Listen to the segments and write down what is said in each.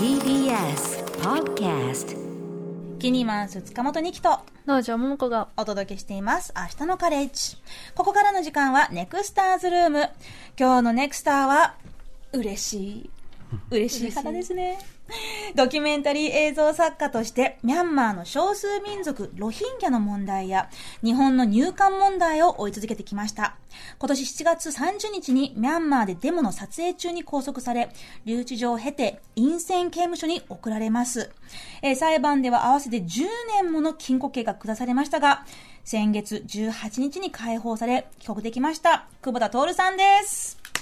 TBS Podcast キニマンス塚本二木と農場桃子がお届けしています。明日のカレッジ。ここからの時間はネクスターズルーム。今日のネクスターは、嬉しい。嬉しい方ですね。ドキュメンタリー映像作家として、ミャンマーの少数民族ロヒンギャの問題や、日本の入管問題を追い続けてきました。今年7月30日にミャンマーでデモの撮影中に拘束され、留置場を経て、陰線刑務所に送られます。えー裁判では合わせて10年もの禁錮刑が下されましたが、先月18日に解放され、帰国できました。久保田徹さんです。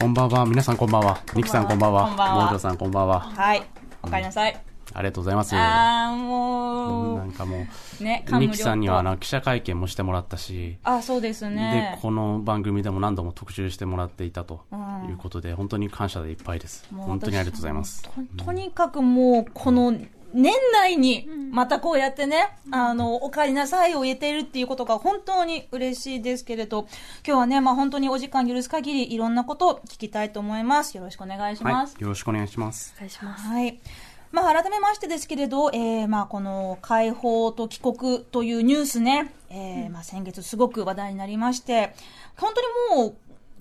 こんばんは。皆さんこんばんは。ニキさんこんばんは。こんばんはモードさんこんばんは。はい。おかえりなさい。ありがとうございます。あー、もう、なんかもね、う、感無量ニキさんにはあとの記者会見もしてもらったし、あ、そうですねで、。この番組でも何度も特集してもらっていたということで、本当に感謝でいっぱいです。本当にありがとうございます。ととにかくもう、この、年内に、またこうやってね、あの、お帰りなさいを言えているっていうことが本当に嬉しいですけれど、今日はね、まあ本当にお時間許す限り、いろんなことを聞きたいと思います。よろしくお願いします。はい。よろしくお願いします。お願いします。はい。まあ、改めましてですけれど、えー、まあ、この解放と帰国というニュースね、えーまあ、先月すごく話題になりまして、本当にもう、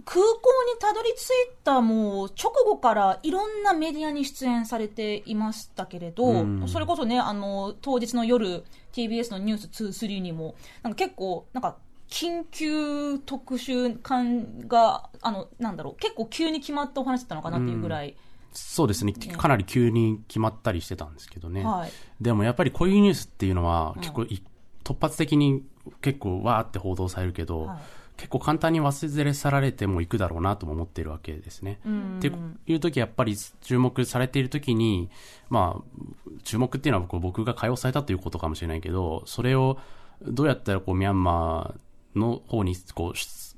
空港にたどり着いたもう直後からいろんなメディアに出演されていましたけれど、うんそれこそね、あの、当日の夜、TBS のニュース2、3にも、なんか結構、なんか、緊急特集感が、あの、なんだろう、結構急に決まったお話だったのかなっていうぐらい、そうですね。かなり急に決まったりしてたんですけどね。はい。でもやっぱりこういうニュースっていうのは、結構い突発的に結構わーって報道されるけど、はい結構簡単に忘れ去られてもいくだろうなとも思っているわけですね。んっていう時やっぱり注目されている時に、まあ、注目っていうのは僕が解放されたということかもしれないけど、それをどうやったらこうミャンマーの方にこう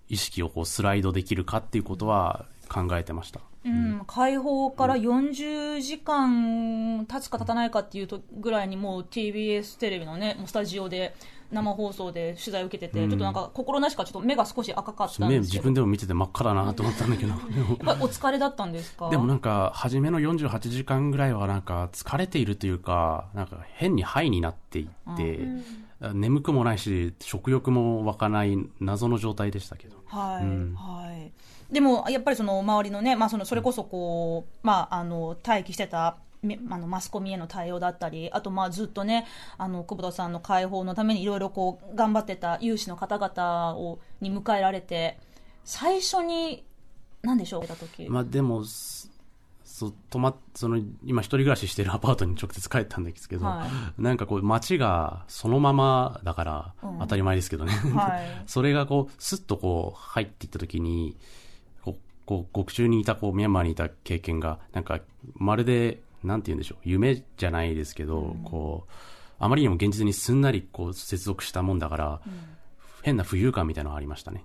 意識をこうスライドできるかっていうことは考えてました。うん、解放から40時間経つか経たないかっていうとぐらいにもう TBS テレビのねもうスタジオで生放送で取材を受けてて、ちょっとなんか心なしかちょっと目が少し赤かったん目で自分でも見てて真っ赤だなと思ったんだけど。で もやっぱりお疲れだったんですか？でもなんか、初めの48時間ぐらいはなんか疲れているというか、なんか変にハイになっていって、眠くもないし、食欲も湧かない謎の状態でしたけど。はい、うんはい。でも、やっぱりその周りのね、まあその、それこそこう、まあ、あの、待機してた、めあのマスコミへの対応だったり、あとまあずっとね、あの、久保田さんの解放のためにいろいろこう、頑張ってた有志の方々を、に迎えられて、最初に、何でしょう、た時。まあでも、すそう、泊まっ、その、今一人暮らししてるアパートに直接帰ったんですけど、はなんかこう街がそのままだから、当たり前ですけどね。はい それがこう、スッとこう入っていった時に、こう獄中にいた、こう、ミャンマーにいた経験が、なんか、まるで、なんて言うんでしょう、夢じゃないですけど、こう、あまりにも現実にすんなりこう接続したもんだから、変な浮遊感みたいなのがありましたね。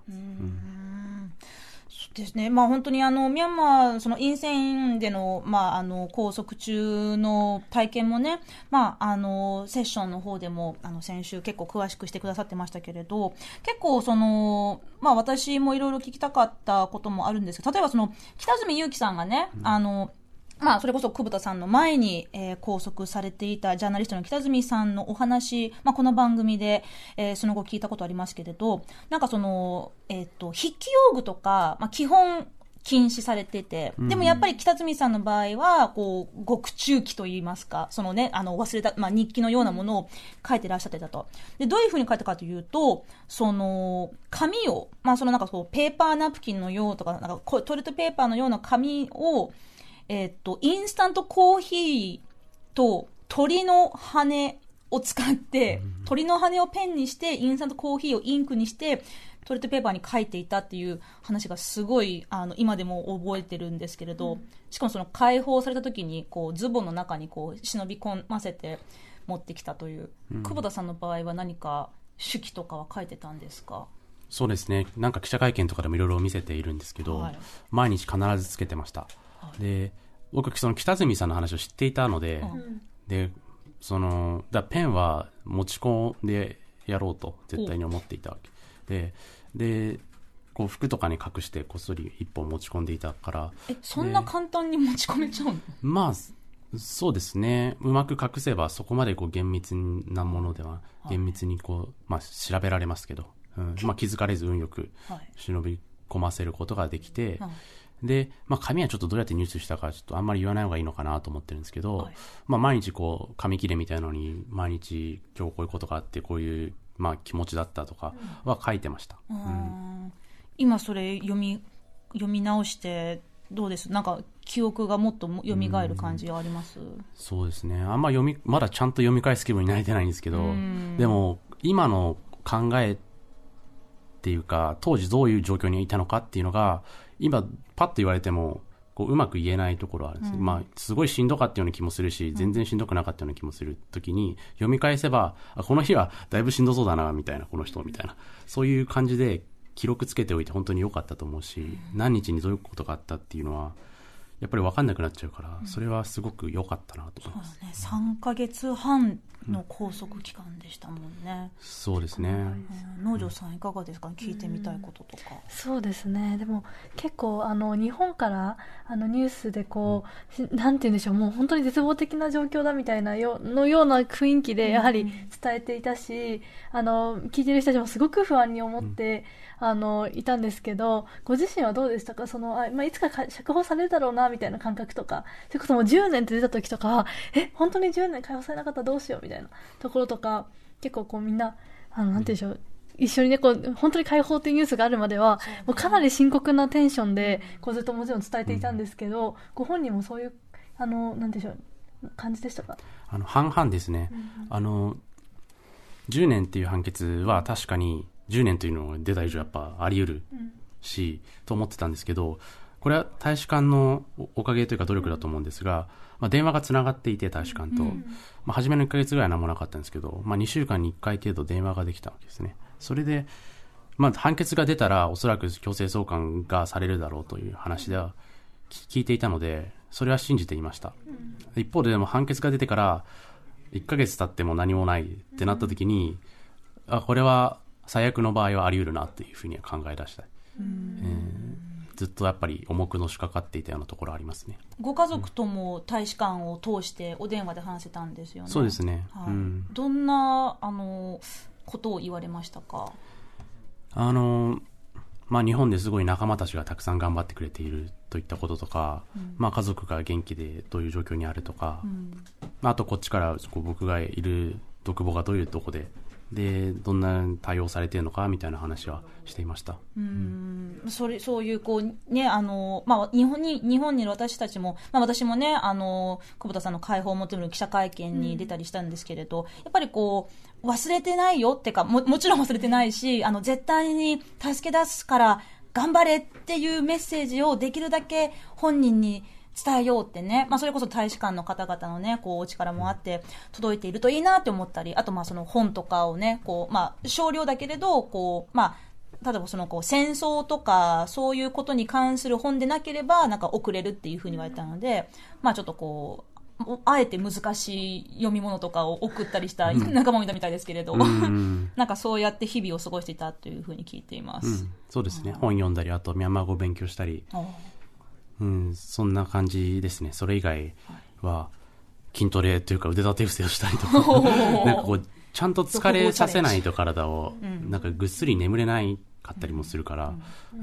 そうですね。まあ本当にあの、ミャンマー、その陰線での、まああの、拘束中の体験もね、まああの、セッションの方でも、あの、先週結構詳しくしてくださってましたけれど、結構その、まあ私もいろいろ聞きたかったこともあるんですけど、例えばその、北住祐樹さんがね、あの、まあ、それこそ久保田さんの前に、えー拘束されていたジャーナリストの北住さんのお話、まあ、この番組で、えーその後聞いたことありますけれど、なんかその、えっ、と、筆記用具とか、まあ、基本、禁止されてて、でもやっぱり北住さんの場合は、こう、獄中記といいますか、そのね、あの、忘れた、まあ、日記のようなものを書いてらっしゃってたと。で、どういうふうに書いたかというと、その、紙を、まあ、そのなんかこう、ペーパーナプキンのようとか、なんかこうトイレットペーパーのような紙を、えっと、インスタントコーヒーと鳥の羽を使って、鳥の羽をペンにして、インスタントコーヒーをインクにして、トイレットペーパーに書いていたっていう話がすごい、あの、今でも覚えてるんですけれど、しかもその解放された時に、こう、ズボンの中にこう、忍び込ませて持ってきたという、久保田さんの場合は何か手記とかは書いてたんですか？そうですね。なんか記者会見とかでもいろいろ見せているんですけど、はい。毎日必ずつけてました。で、僕、その北住さんの話を知っていたので、で、その、だペンは持ち込んでやろうと絶対に思っていたわけ。で、で、こう服とかに隠してこっそり一本持ち込んでいたから、え、そんな簡単に持ち込めちゃうの？まあ、そうですね。うまく隠せばそこまでこう厳密なものでは、厳密にこう、まあ調べられますけど、うん、まあ気づかれず運よくはい。忍び込ませることができて、はいで、まあ紙はちょっとどうやって入手したかちょっとあんまり言わない方がいいのかなと思ってるんですけど、はい。まあ毎日こう紙切れみたいなのに毎日今日こういうことがあってこういうまあ気持ちだったとかは書いてました。うん。今それ読み、読み直して、どうです？なんか記憶がもっと蘇る感じあります？そうですね。あんま読み、まだちゃんと読み返す気分になれてないんですけどん、でも、今の考えっていうか、当時どういう状況にいたのかっていうのが、今、パッと言われても、こううまく言えないところはあるんです、まあ、すごいしんどかったような気もするし、全然しんどくなかったような気もするときに、読み返せば、あ、この日はだいぶしんどそうだな、みたいな、この人、みたいな。そういう感じで、記録つけておいて本当に良かったと思うし、何日にどういうことがあったっていうのは、やっぱり分かんなくなっちゃうから、それはすごく良かったなと思います。ね、3ヶ月半の拘束期間でしたもんね。そうですね。うん。農場さんいかがですか？聞いてみたいこととか。そうですね。でも結構あの日本からあのニュースでこう、しなんて言うんでしょう。もう本当に絶望的な状況だみたいなよのような雰囲気でやはり伝えていたし、あの聞いてる人たちもすごく不安に思って、あのいたんですけどご自身はどうでしたか？そのあ、まあ、いつかか釈放されるだろうなみたいな感覚とか。それこそもう10年って出た時とかはえ本当に10年解放されなかったらどうしようみたいなところとか結構こうみんなあのなんて言うんでしょう。一緒にね、こう、本当に解放っていうニュースがあるまでは、もうかなり深刻なテンションで、こうずっともちろん伝えていたんですけど、ご本人もそういう、あの、なんでしょう、感じでしたか？あの、半々ですね。あの、10年っていう判決は確かに10年というのが出た以上やっぱあり得るし、と思ってたんですけど、これは大使館のおおかげというか努力だと思うんですが、まあ、電話がつながっていて大使館と、まあ、初めの1ヶ月ぐらいは何もなかったんですけど、まあ、2週間に1回程度電話ができたわけですね。それで、まあ、判決が出たらおそらく強制送還がされるだろうという話では聞聞いていたので、それは信じていました。一方ででも判決が出てから1ヶ月経っても何もないってなった時に、あ、これは最悪の場合はあり得るなっていうふうには考え出した。えーずっとやっぱり重くのしかかっていたようなところありますね。ご家族とも大使館を通してお電話で話せたんですよね。そうですね。はいうん。どんな、あの、ことを言われましたか？あの、まあ、日本ですごい仲間たちがたくさん頑張ってくれているといったこととか、まあ、家族が元気でどういう状況にあるとか、まあ、あとこっちから僕がいる独房がどういうとこで、で、どんな対応されているのかみたいな話はしていました。うんそれそういうこう、ねあのまあ、日本に日本にいる私たちも、まあ、私もねあの久保田さんの解放を求める記者会見に出たりしたんですけれど、やっぱりこう忘れてないよってかももちろん忘れてないしあの絶対に助け出すから頑張れっていうメッセージをできるだけ本人に伝えようってね、まあ、それこそ大使館の方々のね、こう、お力もあって、届いているといいなって思ったり、あと、まあ、その本とかをね、こう、まあ、少量だけれど、こう、まあ、例えばそのこう戦争とかそういうことに関する本でなければなんか遅れるっていうふうに言われたので、まあちょっとこうあえて難しい読み物とかを送ったりした仲間もいたみたいですけれど、うん。なんかそうやって日々を過ごしていたというふうに聞いています。うん、そうですね。本読んだり、あとミャンマー語勉強したり、あうん、そんな感じですね。それ以外は、筋トレというか腕立て伏せをしたりとか、なんかこう、ちゃんと疲れさせないと体を、なんかぐっすり眠れないかったりもするから、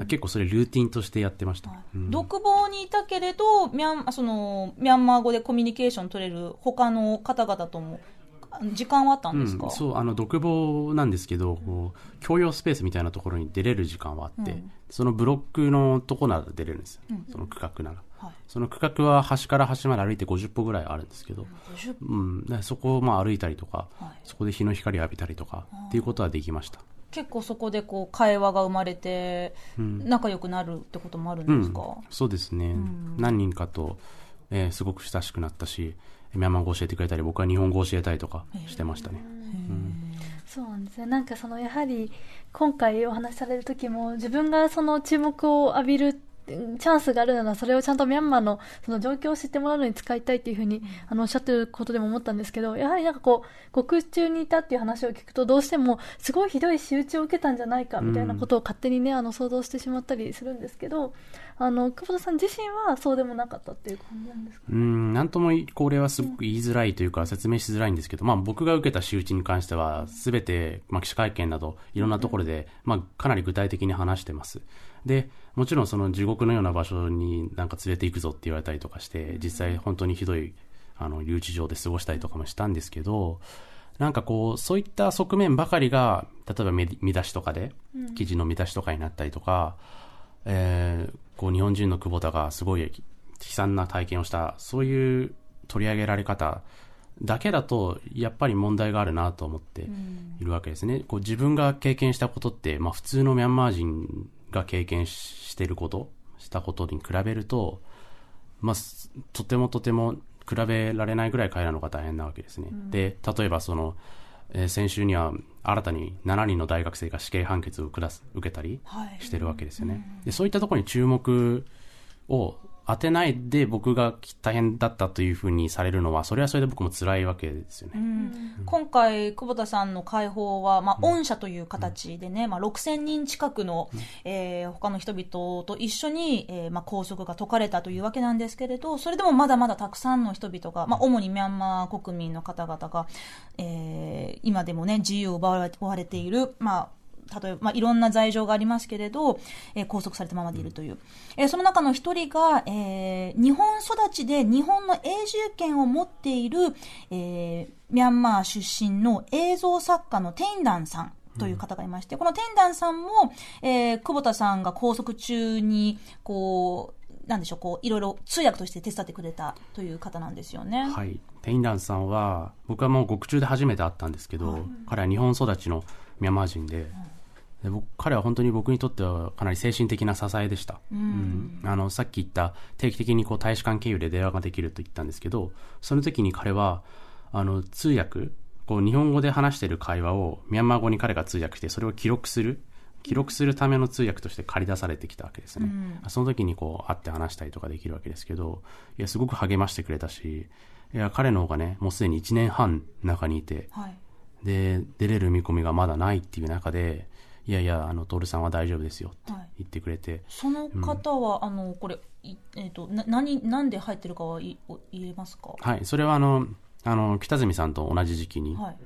結構それルーティンとしてやってました。うん。独房にいたけれどミャンそのミャンマー語でコミュニケーション取れる他の方々ともあ時間はあったんですか、うん、そう、あの、独房なんですけど、こう、共用スペースみたいなところに出れる時間はあって、そのブロックのとこなら出れるんです。その区画なら。はい。その区画は端から端まで歩いて50歩ぐらいあるんですけど、50うん、でそこをまあ歩いたりとか、はい。そこで日の光を浴びたりとかっていうことはできました。結構そこでこう会話が生まれて仲良くなるってこともあるんですか、そうですね、何人かと、えーすごく親しくなったし、ミャンマー語教えてくれたり、僕は日本語教えたりとかしてましたね。そうなんですねなんかそのやはり今回お話しされる時も自分がその注目を浴びるチャンスがあるならそれをちゃんとミャンマーのその状況を知ってもらうのに使いたいっていうふうに、あのおっしゃってることでも思ったんですけどやはりなんかこう獄中にいたっていう話を聞くとどうしてもすごいひどい仕打ちを受けたんじゃないかみたいなことを勝手にねあの想像してしまったりするんですけどあの久保田さん自身はそうでもなかったっていう感じなんですか？うん、なんともこれはすごく言いづらいというか説明しづらいんですけど、まあ僕が受けた仕打ちに関しては、すべて、まあ記者会見など、いろんなところで、まあかなり具体的に話してます。で、もちろんその地獄のような場所になんか連れて行くぞって言われたりとかして、実際本当にひどい、あの、留置場で過ごしたりとかもしたんですけど、なんかこう、そういった側面ばかりが、例えば見見出しとかで、記事の見出しとかになったりとか、えーこう日本人の久保田がすごい悲惨な体験をした、そういう取り上げられ方だけだと、やっぱり問題があるなと思っているわけですね。こう自分が経験したことって、まあ普通のミャンマー人が経験していること、したことに比べると、まあ、すとてもとても比べられないぐらい彼らの方が大変なわけですね。で、例えばその、えー先週には新たに7人の大学生が死刑判決を下す受けたりはいしてるわけですよね。で、そういったところに注目を当てないで僕が大変だったというふうにされるのは、それはそれで僕も辛いわけですよね。今回、久保田さんの解放は、まあ、御社という形でね、まあ、6000人近くの、えー他の人々と一緒に、えーまあ、拘束が解かれたというわけなんですけれど、それでもまだまだたくさんの人々が、まあ、主にミャンマー国民の方々が、えー今でもね、自由を奪われ奪われている、まあ、例えば、まあ、いろんな罪状がありますけれど、えー拘束されたままでいるという。えーその中の一人が、えー日本育ちで日本の永住権を持っている、えーミャンマー出身の映像作家のテインダンさん。という方がいまして、このテインダンさんも、えー久保田さんが拘束中に、こう、なんでしょう、こう、いろいろ通訳として手伝ってくれたという方なんですよね。はい。テインダンさんは、僕はもう獄中で初めて会ったんですけど、彼は日本育ちのミャンマー人で、で僕彼は本当に僕にとってはかなり精神的な支えでした。うんあの、さっき言った定期的にこう大使館経由で電話ができると言ったんですけど、その時に彼は、あの、通訳、こう日本語で話している会話をミャンマー語に彼が通訳して、それを記録する。記録するための通訳として借り出されてきたわけですね。その時にこう会って話したりとかできるわけですけど、いや、すごく励ましてくれたし、いや、彼の方がね、もうすでに1年半中にいて、はい。で、出れる見込みがまだないっていう中で、いやいや、あの、徹さんは大丈夫ですよってはい。言ってくれて、その方は、あの、これ、いえっ、と、な、何、なんで入ってるかはいお言えますか？はい、それはあの、あの、北住さんと同じ時期に、はい。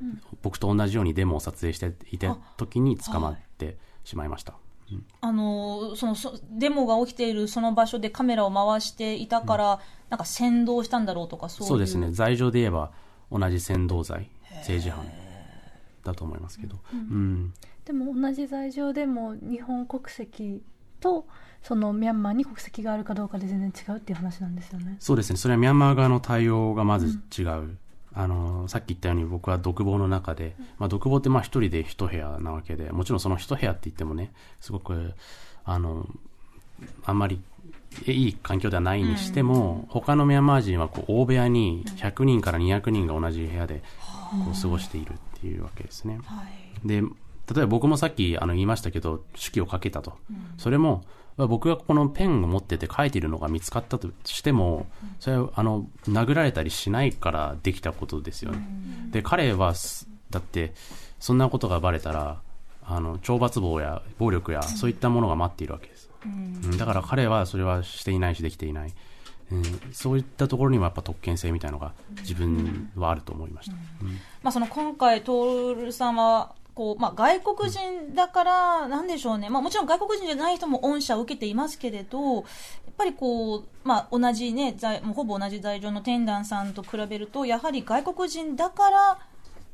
僕と同じようにデモを撮影していた時に捕まってしまいました。あのそのそデモが起きているその場所でカメラを回していたから、なんか先導したんだろうとか。そうですね、罪状で言えば同じ扇動罪、政治犯だと思いますけど、うん、でも同じ罪状でも日本国籍とそのミャンマーに国籍があるかどうかで全然違うっていう話なんですよね。そうですね、それはミャンマー側の対応がまず違う。あの、さっき言ったように僕は独房の中で、まあ独房ってまあ一人で一部屋なわけで、もちろんその一部屋って言ってもね、すごく、あの、あんまりえいい環境ではないにしても、他のミャンマー人はこう大部屋に100人から200人が同じ部屋でこう過ごしているっていうわけですね。はい。で、例えば僕もさっきあの言いましたけど、手記をかけたと。それも、まあ僕がこのペンを持ってて書いているのが見つかったとしても、それはあの、殴られたりしないからできたことですよね。で、彼はす、だって、そんなことがバレたら、あの、懲罰棒や暴力や、そういったものが待っているわけです。うんだから彼はそれはしていないしできていない。うんそういったところにもやっぱ特権性みたいのが自分はあると思いました。うんまあ、その今回、徹さんは、こう、まあ、外国人だから、なんでしょうね。まあ、もちろん外国人じゃない人も恩赦を受けていますけれど、やっぱりこう、まあ、同じね、罪もうほぼ同じ罪状のテンダンさんと比べると、やはり外国人だから、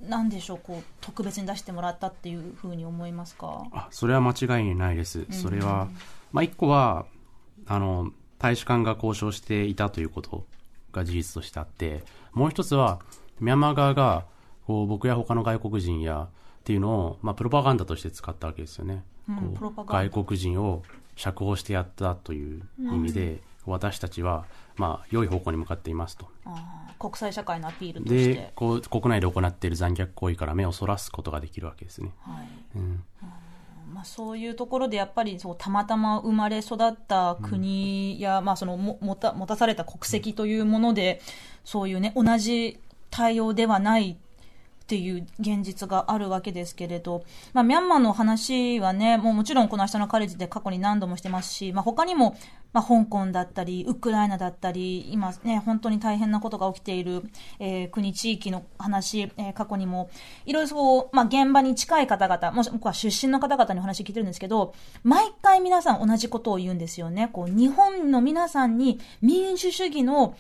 なんでしょう、こう、特別に出してもらったっていうふうに思いますか？あ、それは間違いないです。それは、まあ一個は、あの、大使館が交渉していたということが事実としてあって、もう一つは、ミャンマー側が、こう、僕や他の外国人や、っていうのを、まあ、プロパガンダとして使ったわけですよね。うん外国人を釈放してやったという意味で、私たちは、まあ、良い方向に向かっていますと。国際社会のアピールとしでて、。こう、国内で行っている残虐行為から目をそらすことができるわけですね。はいうん。まあ、そういうところでやっぱりそうたまたま生まれ育った国や、まあ、そのも持た持たされた国籍というもので、そういうね同じ対応ではないっていう現実があるわけですけれど、まあ、ミャンマーの話はね、もうもちろんこの明日のカレッジで過去に何度もしてますし、まあ、他にも、まあ、香港だったり、ウクライナだったり、今ね、本当に大変なことが起きている、えー、国、地域の話、えー、過去にも、いろいろそう、まあ、現場に近い方々、もしくは出身の方々にお話聞いてるんですけど、毎回皆さん同じことを言うんですよね。こう、日本の皆さんに民主主義の、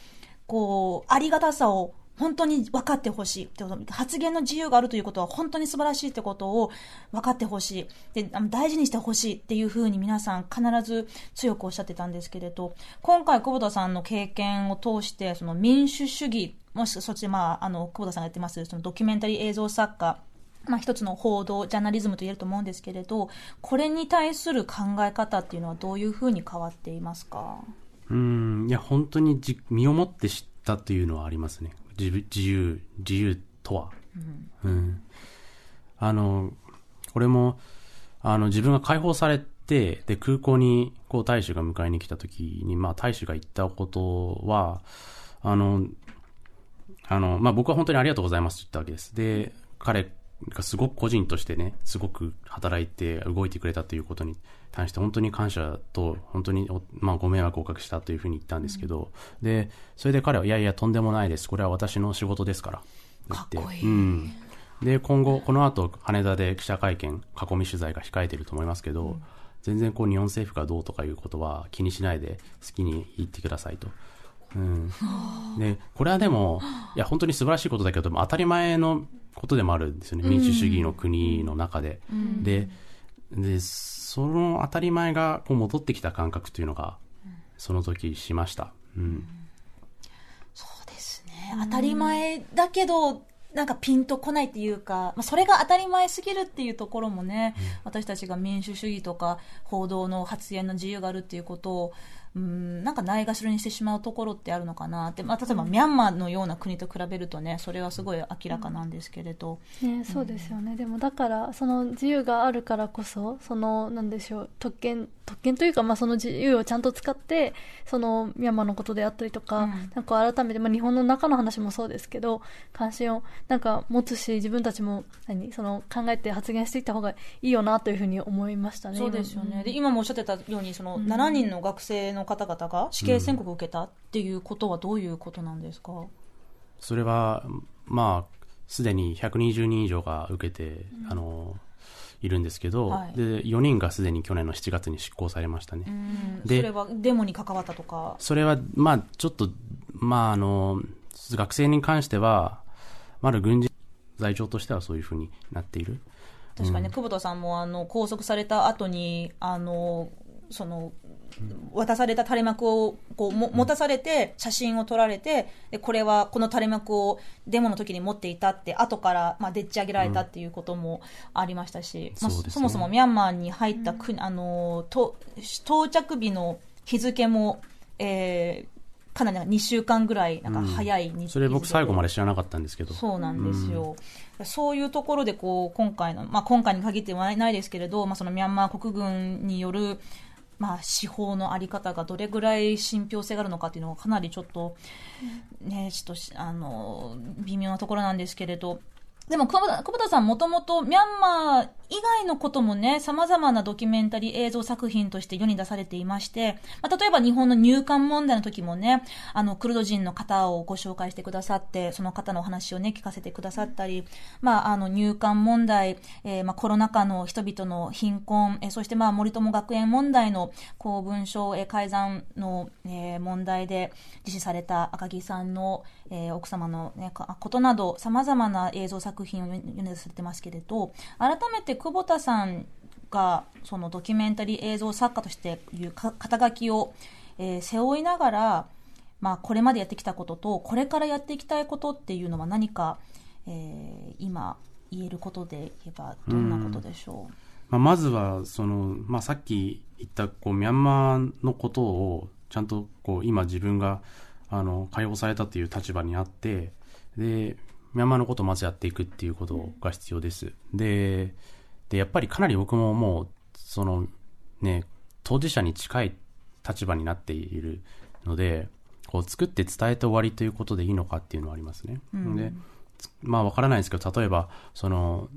こう、ありがたさを本当に分かってほしいってこと。発言の自由があるということは本当に素晴らしいってことを分かってほしい。で、大事にしてほしいっていうふうに皆さん必ず強くおっしゃってたんですけれど、今回久保田さんの経験を通して、その民主主義、もしそっち、まあ、あの、久保田さんがやってます、そのドキュメンタリー映像作家、まあ、一つの報道、ジャーナリズムと言えると思うんですけれど、これに対する考え方っていうのはどういうふうに変わっていますか？うん、いや、本当にじ身をもって知ったというのはありますね。自自由、自由とは？うん、うん。あの、これも、あの、自分が解放されて、で、空港に、こう、大使が迎えに来た時に、まあ、大使が言ったことは、あの、あの、まあ、僕は本当にありがとうございますって言ったわけです。で、彼がすごく個人としてね、すごく働いて動いてくれたということに対して本当に感謝と、本当にまあ、ご迷惑をおかけしたというふうに言ったんですけど、うん、で、それで彼は、いやいや、とんでもないです。これは私の仕事ですから。かっこいい。うん。で、今後、この後、羽田で記者会見、囲み取材が控えていると思いますけど、うん、全然こう、日本政府がどうとかいうことは気にしないで、好きに言ってくださいと。うん。で、これはでも、いや、本当に素晴らしいことだけど、当たり前のことでもあるんですよね。民主主義の国の中で。うん、で、で、その当たり前がこう戻ってきた感覚というのが、その時しました。うん。そうですね。当たり前だけど、なんかピンとこないっていうか、まあ、それが当たり前すぎるっていうところもね、うん、私たちが民主主義とか報道の発言の自由があるっていうことをうんなんかないがしろにしてしまうところってあるのかなって、まあ、例えばミャンマーのような国と比べるとねそれはすごい明らかなんですけれど、ね、そうですよね、うん、でもだからその自由があるからこそそのなんでしょう特権特権というか、まあ、その自由をちゃんと使ってそのミャンマーのことであったりとかうん、なんか改めて、まあ、日本の中の話もそうですけど関心をなんか持つし自分たちも何その考えて発言していった方がいいよなというふうに思いましたね。そうですよね。で今もおっしゃってたようにその7人の学生のの方々が死刑宣告を受けたっていうことはどういうことなんですか、うん、それは、まあ、すでに120人以上が受けて、うん、あの、いるんですけど、はい、で4人がすでに去年の7月に執行されましたね。でそれはデモに関わったとか？それは、まあ、ちょっと、まあ、あの、学生に関しては、まだ軍事罪状としてはそういうふうになっている。確かに、ね、久保田さんもあの拘束された後にあのその渡された垂れ幕をこうも持たされて写真を撮られてでこれはこの垂れ幕をデモの時に持っていたって後からまあでっち上げられたっていうこともありましたし、まあ、そもそもミャンマーに入った国、あのと到着日の日付も、えー、かなり2週間ぐらいなんか早い日、うん、それ僕最後まで知らなかったんですけど。そうなんですよ、うん、そういうところでこう今回の、まあ、今回に限ってはないですけれど、まあ、そのミャンマー国軍によるまあ、司法のあり方がどれぐらい信憑性があるのかというのはかなりちょっと、ね、ちょっとあの微妙なところなんですけれど。でも久保田、さんもともとミャンマー以外のこともね、様々なドキュメンタリー映像作品として世に出されていまして、まあ、例えば日本の入管問題の時もね、あの、クルド人の方をご紹介してくださって、その方のお話をね、聞かせてくださったり、まあ、あの、入管問題、えー、まあ、コロナ禍の人々の貧困、えー、そしてまあ、森友学園問題の公文書、えー、改ざんの、えー、問題で実施された赤木さんの、えー、奥様の、ね、ことなど、様々な映像作品を読み出されてますけれど、改めて久保田さんが、そのドキュメンタリー映像作家としていう肩書きを、えー、背負いながら、まあ、これまでやってきたことと、これからやっていきたいことっていうのは何か、えー、今言えることで言えば、どんなことでしょう、まあ、まずは、その、まあ、さっき言った、こう、ミャンマーのことを、ちゃんと、こう、今自分が、あの、解放されたという立場にあって、で、ミャンマーのことをまずやっていくっていうことが必要です。で、で、やっぱりかなり僕ももうそのね、当事者に近い立場になっているので、こう作って伝えて終わりということでいいのかっていうのはありますね。で、つまあわからないですけど、例えば、その、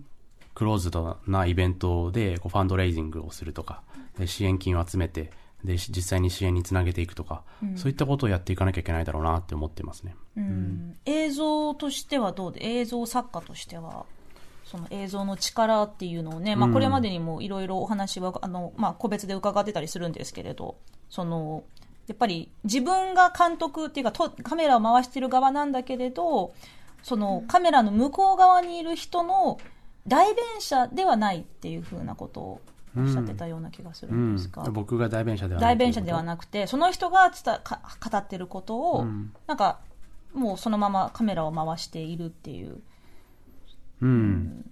クローズドなイベントでこうファンドレイジングをするとか、で支援金を集めて、で、し実際に支援につなげていくとか、そういったことをやっていかなきゃいけないだろうなって思ってますね。うん。映像としてはどうで映像作家としてはその映像の力っていうのをね、まあ、これまでにもいろいろお話はあの、まあ、個別で伺ってたりするんですけれどそのやっぱり自分が監督っていうかとカメラを回してる側なんだけれどそのカメラの向こう側にいる人の代弁者ではないっていうふうなことをおっしゃってたような気がするうんんですが、僕が代弁者では代弁者ではくなくてその人が伝か語ってることを、うん。なんかもうそのままカメラを回しているっていう。うん。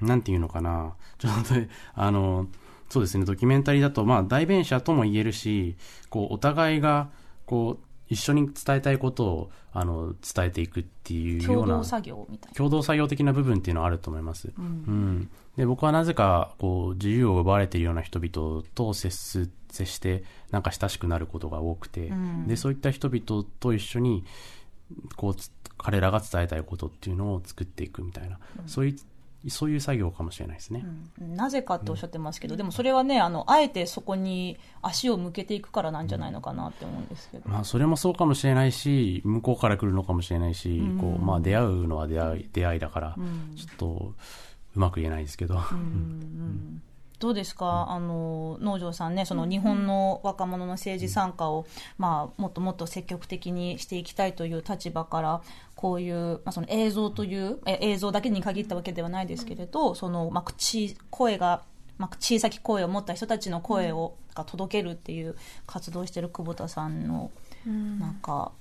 なんていうのかな。ちょっと、あの、そうですね、ドキュメンタリーだと、まあ、代弁者とも言えるし、こう、お互いが、こう、一緒に伝えたいことを、あの、伝えていくっていうような共同、作業みたいな。共同作業的な部分っていうのはあると思います。うん。で、僕はなぜか、こう、自由を奪われているような人々と接す、接して、なんか親しくなることが多くて、んで、そういった人々と一緒に、こうつ、彼らが伝えたいことっていうのを作っていくみたいな、そういう、そういう作業かもしれないですね。うん。なぜかっておっしゃってますけど、でもそれはね、あの、あえてそこに足を向けていくからなんじゃないのかなって思うんですけど。まあ、それもそうかもしれないし、向こうから来るのかもしれないし、こう、まあ、出会うのは出会い、出会いだから、ちょっと、うまく言えないですけど。どうですか、あの農場さんね、その日本の若者の政治参加を、まあ、もっともっと積極的にしていきたいという立場から、こういう、まあ、その映像というえ、映像だけに限ったわけではないですけれど、その、まあ、口、声が、まあ、小さき声を持った人たちの声を、が届けるっていう活動をしている久保田さんの、なんか、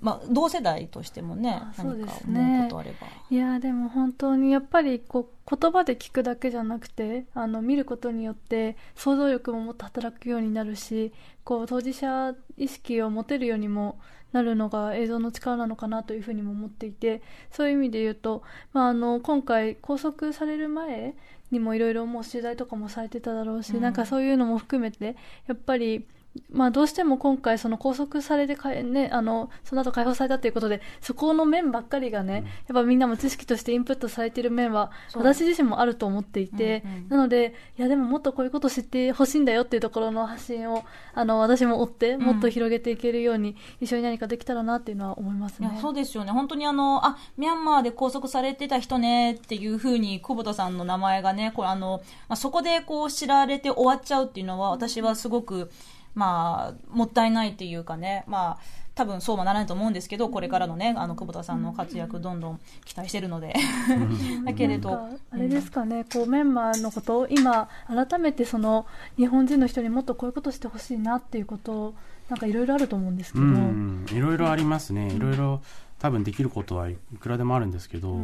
まあ、同世代としてもね何か思うことあれば。いやでも本当にやっぱりこう言葉で聞くだけじゃなくてあの見ることによって想像力ももっと働くようになるしこう当事者意識を持てるようにもなるのが映像の力なのかなというふうにも思っていてそういう意味で言うと、まあ、あの今回拘束される前にもいろいろもう取材とかもされてただろうし、なんかそういうのも含めてやっぱりまあ、どうしても今回、その拘束されてかえ、ね、あのその後解放されたということで、そこの面ばっかりがね、やっぱみんなも知識としてインプットされている面は、私自身もあると思っていて、うんうんなので、いや、でももっとこういうことを知ってほしいんだよっていうところの発信を、あの私も追って、もっと広げていけるように、一緒に何かできたらなっていうのは思いますね。いやそうですよね、本当にあのあミャンマーで拘束されてた人ねっていうふうに久保田さんの名前がね、これあのまあ、そこでこう知られて終わっちゃうっていうのは、私はすごく、まあ、もったいないっていうかね、まあ多分そうはならないと思うんですけど、これからのね、あの久保田さんの活躍、どんどん期待してるので、だけれど。あれですかね、こうメンバーのことを今改めてその日本人の人にもっとこういうことしてほしいなっていうことをなんかいろいろあると思うんですけうど、ん、いろいろありますね。いろいろ多分できることはいくらでもあるんですけど、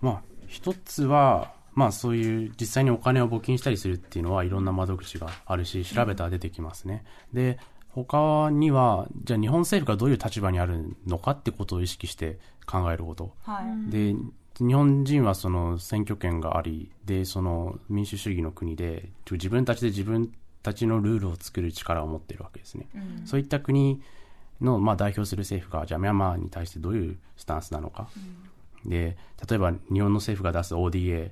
まあ、一つは、まあそういう実際にお金を募金したりするっていうのはいろんな窓口があるし、調べたら出てきますね。で、他には、じゃあ日本政府がどういう立場にあるのかってことを意識して考えること。はいで、日本人はその選挙権があり、で、その民主主義の国で、自分たちで自分たちのルールを作る力を持っているわけですね。そういった国の、まあ、代表する政府が、じゃあミャンマーに対してどういうスタンスなのか。で、例えば日本の政府が出す ODA、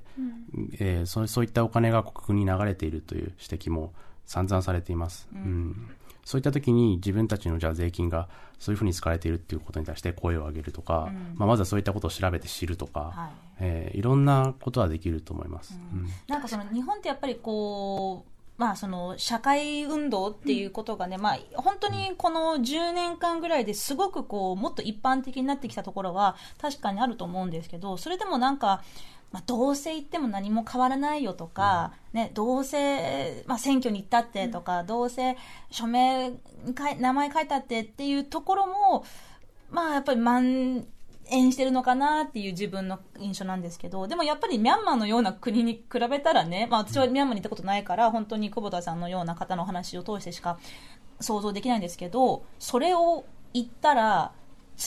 えーそうそういったお金が国に流れているという指摘も散々されています。うん。そういった時に自分たちのじゃあ税金がそういうふうに使われているっていうことに対して声を上げるとか、まあ、まずはそういったことを調べて知るとか、はい。えーいろんなことはできると思います。うん。なんかその日本ってやっぱりこう、まあその社会運動っていうことがね、まあ本当にこの10年間ぐらいですごくこう、もっと一般的になってきたところは確かにあると思うんですけど、それでもなんか、まあ、どうせ言っても何も変わらないよとか、ね、どうせ、まあ、選挙に行ったってとか、どうせ署名名前書いたってっていうところも、まあやっぱり蔓延してるのかなっていう自分の印象なんですけど、でもやっぱりミャンマーのような国に比べたらね、まあ私はミャンマーに行ったことないから、本当に久保田さんのような方の話を通してしか想像できないんですけど、それを言ったら、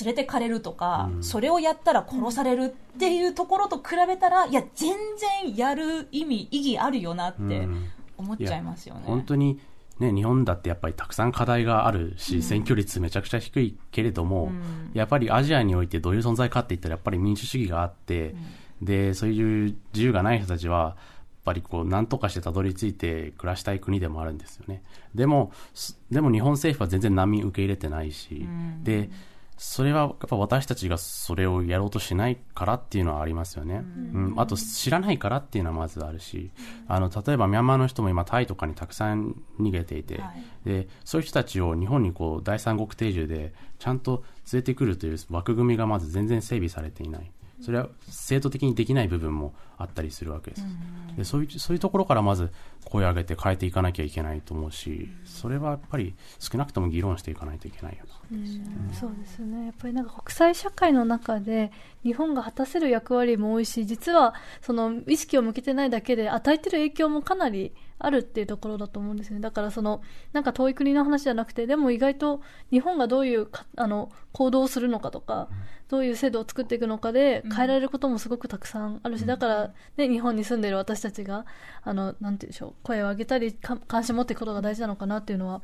連れてかれるとか、それをやったら殺されるっていうところと比べたら、いや、全然やる意味、意義あるよなってうん思っちゃいますよね。本当に、ね、日本だってやっぱりたくさん課題があるし、選挙率めちゃくちゃ低いけれども、やっぱりアジアにおいてどういう存在かって言ったらやっぱり民主主義があって、で、そういう自由がない人たちは、やっぱりこう、何とかしてたどり着いて暮らしたい国でもあるんですよね。でも、すでも日本政府は全然難民受け入れてないし、で、それはやっぱ私たちがそれをやろうとしないからっていうのはありますよね。うん、あと知らないからっていうのはまずあるし、あの、例えばミャンマーの人も今タイとかにたくさん逃げていて、はいで、そういう人たちを日本にこう第三国定住でちゃんと連れてくるという枠組みがまず全然整備されていない。それは制度的にできない部分もあったりするわけです。でそういうそういうところからまず声を上げて変えていかなきゃいけないと思うし、それはやっぱり少なくとも議論していかないといけないよな。そうですねやっぱりなんか国際社会の中で日本が果たせる役割も多いし実はその意識を向けてないだけで与えてる影響もかなりあるっていうところだと思うんですよねだからそのなんか遠い国の話じゃなくてでも意外と日本がどういうかあの行動をするのかとかどういう制度を作っていくのかで変えられることもすごくたくさんあるし、だから、ね、日本に住んでいる私たちがあのなんて言うんでしょう声を上げたりか関心を持っていくことが大事なのかなっていうのは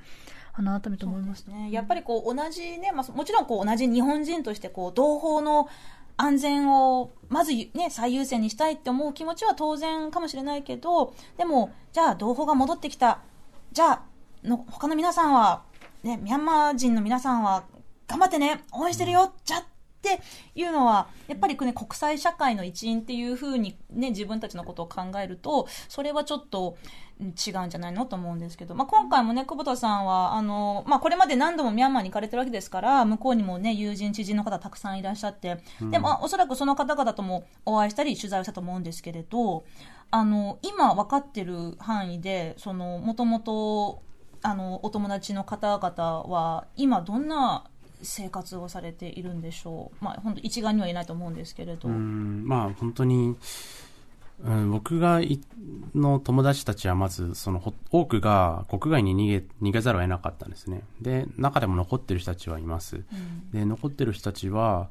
あの改めて思いました。ね、やっぱりこう同じね、まあ、もちろんこう同じ日本人としてこう同胞の安全をまず、ね、最優先にしたいって思う気持ちは当然かもしれないけどでもじゃあ同胞が戻ってきた。じゃあの他の皆さんは、ね、ミャンマー人の皆さんは頑張ってね応援してるよ、じゃっていうのはやっぱり、ね、国際社会の一員っていうふうに、ね、自分たちのことを考えるとそれはちょっとうん違うんじゃないのと思うんですけど、まあ、今回もね久保田さんはあの、まあ、これまで何度もミャンマーに行かれてるわけですから向こうにも、ね、友人、知人の方たくさんいらっしゃって、でもあおそらくその方々ともお会いしたり取材をしたと思うんですけれどあの今分かってる範囲でそのもともとあのお友達の方々は今どんな生活をされているんでしょう、まあ、本当一概には言えないと思うんですけれど。うんまあ本当に、うん、僕がいの友達たちはまずそのほ多くが国外に逃げ逃げざるを得なかったんですね。で中でも残ってる人たちはいます、で残ってる人たちは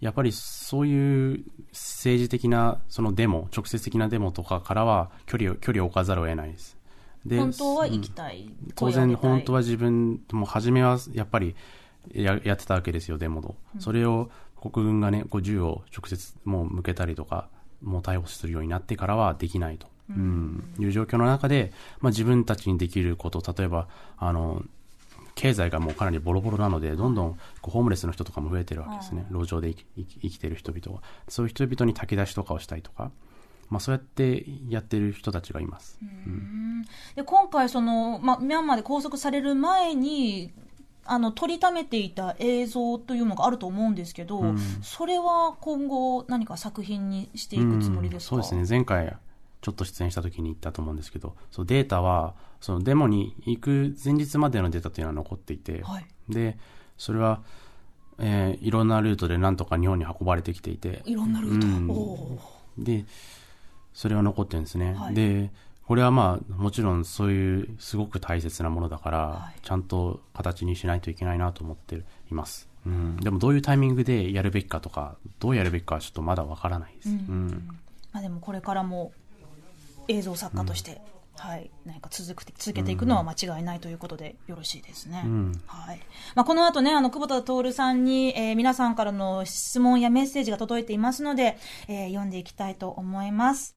やっぱりそういう政治的なそのデモ直接的なデモとかからは距離を距離を置かざるを得ないです。で本当は行きたい、当然本当はは自分も初めはやっぱりややってたわけですよデモの、それを国軍がねこう銃を直接もう向けたりとかもう逮捕するようになってからはできないと、うん。いう状況の中で、まあ、自分たちにできること例えばあの経済がもうかなりボロボロなのでどんどんこうホームレスの人とかも増えてるわけですね、路上で生きてる人々は。そういう人々に炊き出しとかをしたりとか、まあ、そうやってやってる人たちがいます、で今回その、まあ、ミャンマーで拘束される前にあの撮りためていた映像というのがあると思うんですけど、それは今後何か作品にしていくつもりですか、うんそうですね。前回ちょっと出演した時に言ったと思うんですけどそうデータはそのデモに行く前日までのデータというのは残っていて、はい。でそれは、えーいろんなルートでなんとか日本に運ばれてきていて。いろんなルート、うん。でそれは残ってるんですね、はい。でこれはまあもちろんそういうすごく大切なものだから、はい。ちゃんと形にしないといけないなと思っています、うん、でもどういうタイミングでやるべきかとかどうやるべきかはちょっとまだわからないです、うん。まあ、でもこれからも映像作家として、はい、何か続く続けていくのは間違いないということでよろしいですね。ん。はい。まあ、この後ね、あの、久保田徹さんに、えー皆さんからの質問やメッセージが届いていますので、えー読んでいきたいと思います。